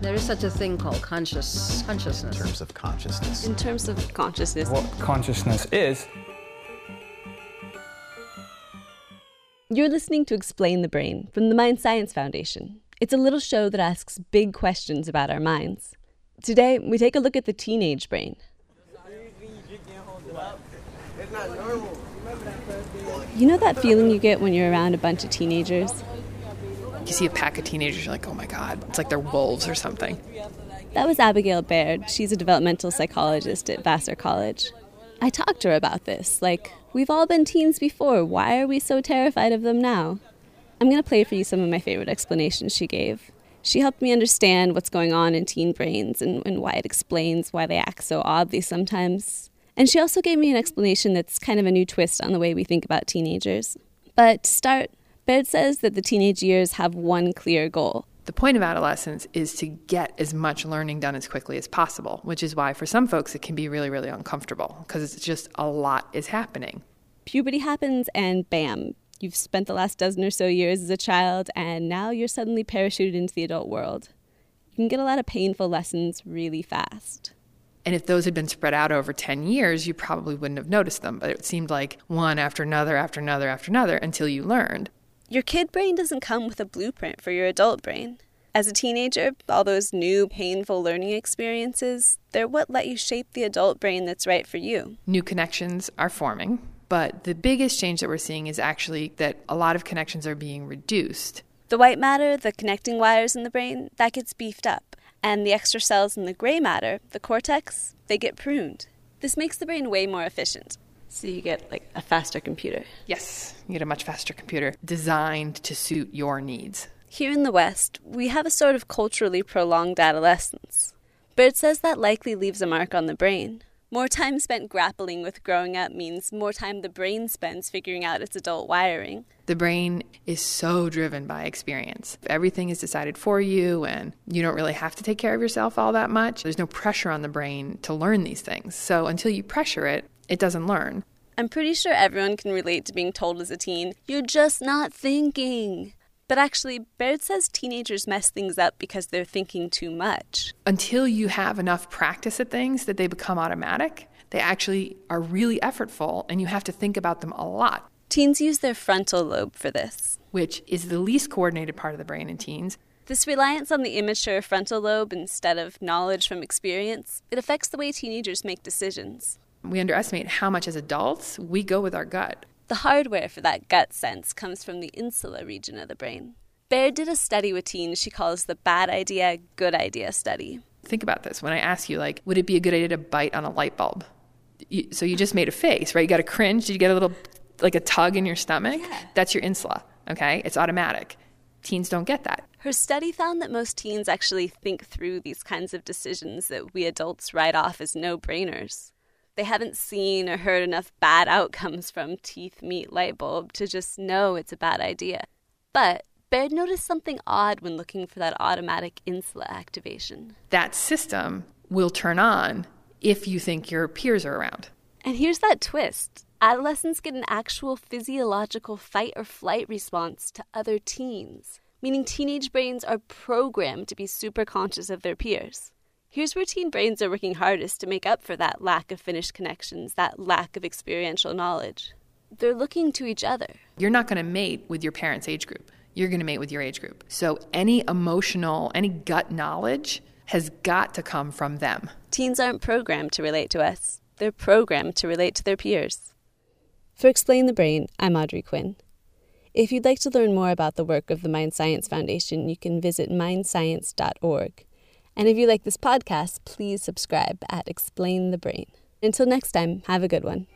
There is such a thing called conscious consciousness. In terms of consciousness. In terms of consciousness. What consciousness is. You're listening to Explain the Brain from the Mind Science Foundation. It's a little show that asks big questions about our minds. Today, we take a look at the teenage brain. You know that feeling you get when you're around a bunch of teenagers? You see a pack of teenagers, you're like, oh my God, it's like they're wolves or something. That was Abigail Baird. She's a developmental psychologist at Vassar College. I talked to her about this. Like, we've all been teens before. Why are we so terrified of them now? I'm going to play for you some of my favorite explanations she gave. She helped me understand what's going on in teen brains and, and why it explains why they act so oddly sometimes. And she also gave me an explanation that's kind of a new twist on the way we think about teenagers. But to start, Baird says that the teenage years have one clear goal. The point of adolescence is to get as much learning done as quickly as possible, which is why for some folks it can be really, really uncomfortable because it's just a lot is happening. Puberty happens, and bam, you've spent the last dozen or so years as a child, and now you're suddenly parachuted into the adult world. You can get a lot of painful lessons really fast. And if those had been spread out over 10 years, you probably wouldn't have noticed them. But it seemed like one after another, after another, after another until you learned. Your kid brain doesn't come with a blueprint for your adult brain. As a teenager, all those new, painful learning experiences, they're what let you shape the adult brain that's right for you. New connections are forming, but the biggest change that we're seeing is actually that a lot of connections are being reduced. The white matter, the connecting wires in the brain, that gets beefed up. And the extra cells in the gray matter, the cortex, they get pruned. This makes the brain way more efficient. So you get like a faster computer. Yes, you get a much faster computer designed to suit your needs. Here in the West, we have a sort of culturally prolonged adolescence. Baird says that likely leaves a mark on the brain. More time spent grappling with growing up means more time the brain spends figuring out its adult wiring. The brain is so driven by experience. Everything is decided for you, and you don't really have to take care of yourself all that much. There's no pressure on the brain to learn these things. So until you pressure it, it doesn't learn. I'm pretty sure everyone can relate to being told as a teen, you're just not thinking. But actually, Baird says teenagers mess things up because they're thinking too much. Until you have enough practice at things that they become automatic, they actually are really effortful and you have to think about them a lot. Teens use their frontal lobe for this, which is the least coordinated part of the brain in teens. This reliance on the immature frontal lobe instead of knowledge from experience, it affects the way teenagers make decisions. We underestimate how much as adults we go with our gut. The hardware for that gut sense comes from the insula region of the brain. Baird did a study with teens she calls the bad idea, good idea study. Think about this. When I ask you, like, would it be a good idea to bite on a light bulb? You, so you just made a face, right? You got a cringe. Did you get a little, like a tug in your stomach? Yeah. That's your insula, okay? It's automatic. Teens don't get that. Her study found that most teens actually think through these kinds of decisions that we adults write off as no brainers. They haven't seen or heard enough bad outcomes from teeth meet light bulb to just know it's a bad idea. But Baird noticed something odd when looking for that automatic insula activation. That system will turn on if you think your peers are around. And here's that twist adolescents get an actual physiological fight or flight response to other teens, meaning teenage brains are programmed to be super conscious of their peers. Here's where teen brains are working hardest to make up for that lack of finished connections, that lack of experiential knowledge. They're looking to each other. You're not going to mate with your parents' age group. You're going to mate with your age group. So any emotional, any gut knowledge has got to come from them. Teens aren't programmed to relate to us, they're programmed to relate to their peers. For Explain the Brain, I'm Audrey Quinn. If you'd like to learn more about the work of the Mind Science Foundation, you can visit mindscience.org. And if you like this podcast, please subscribe at Explain the Brain. Until next time, have a good one.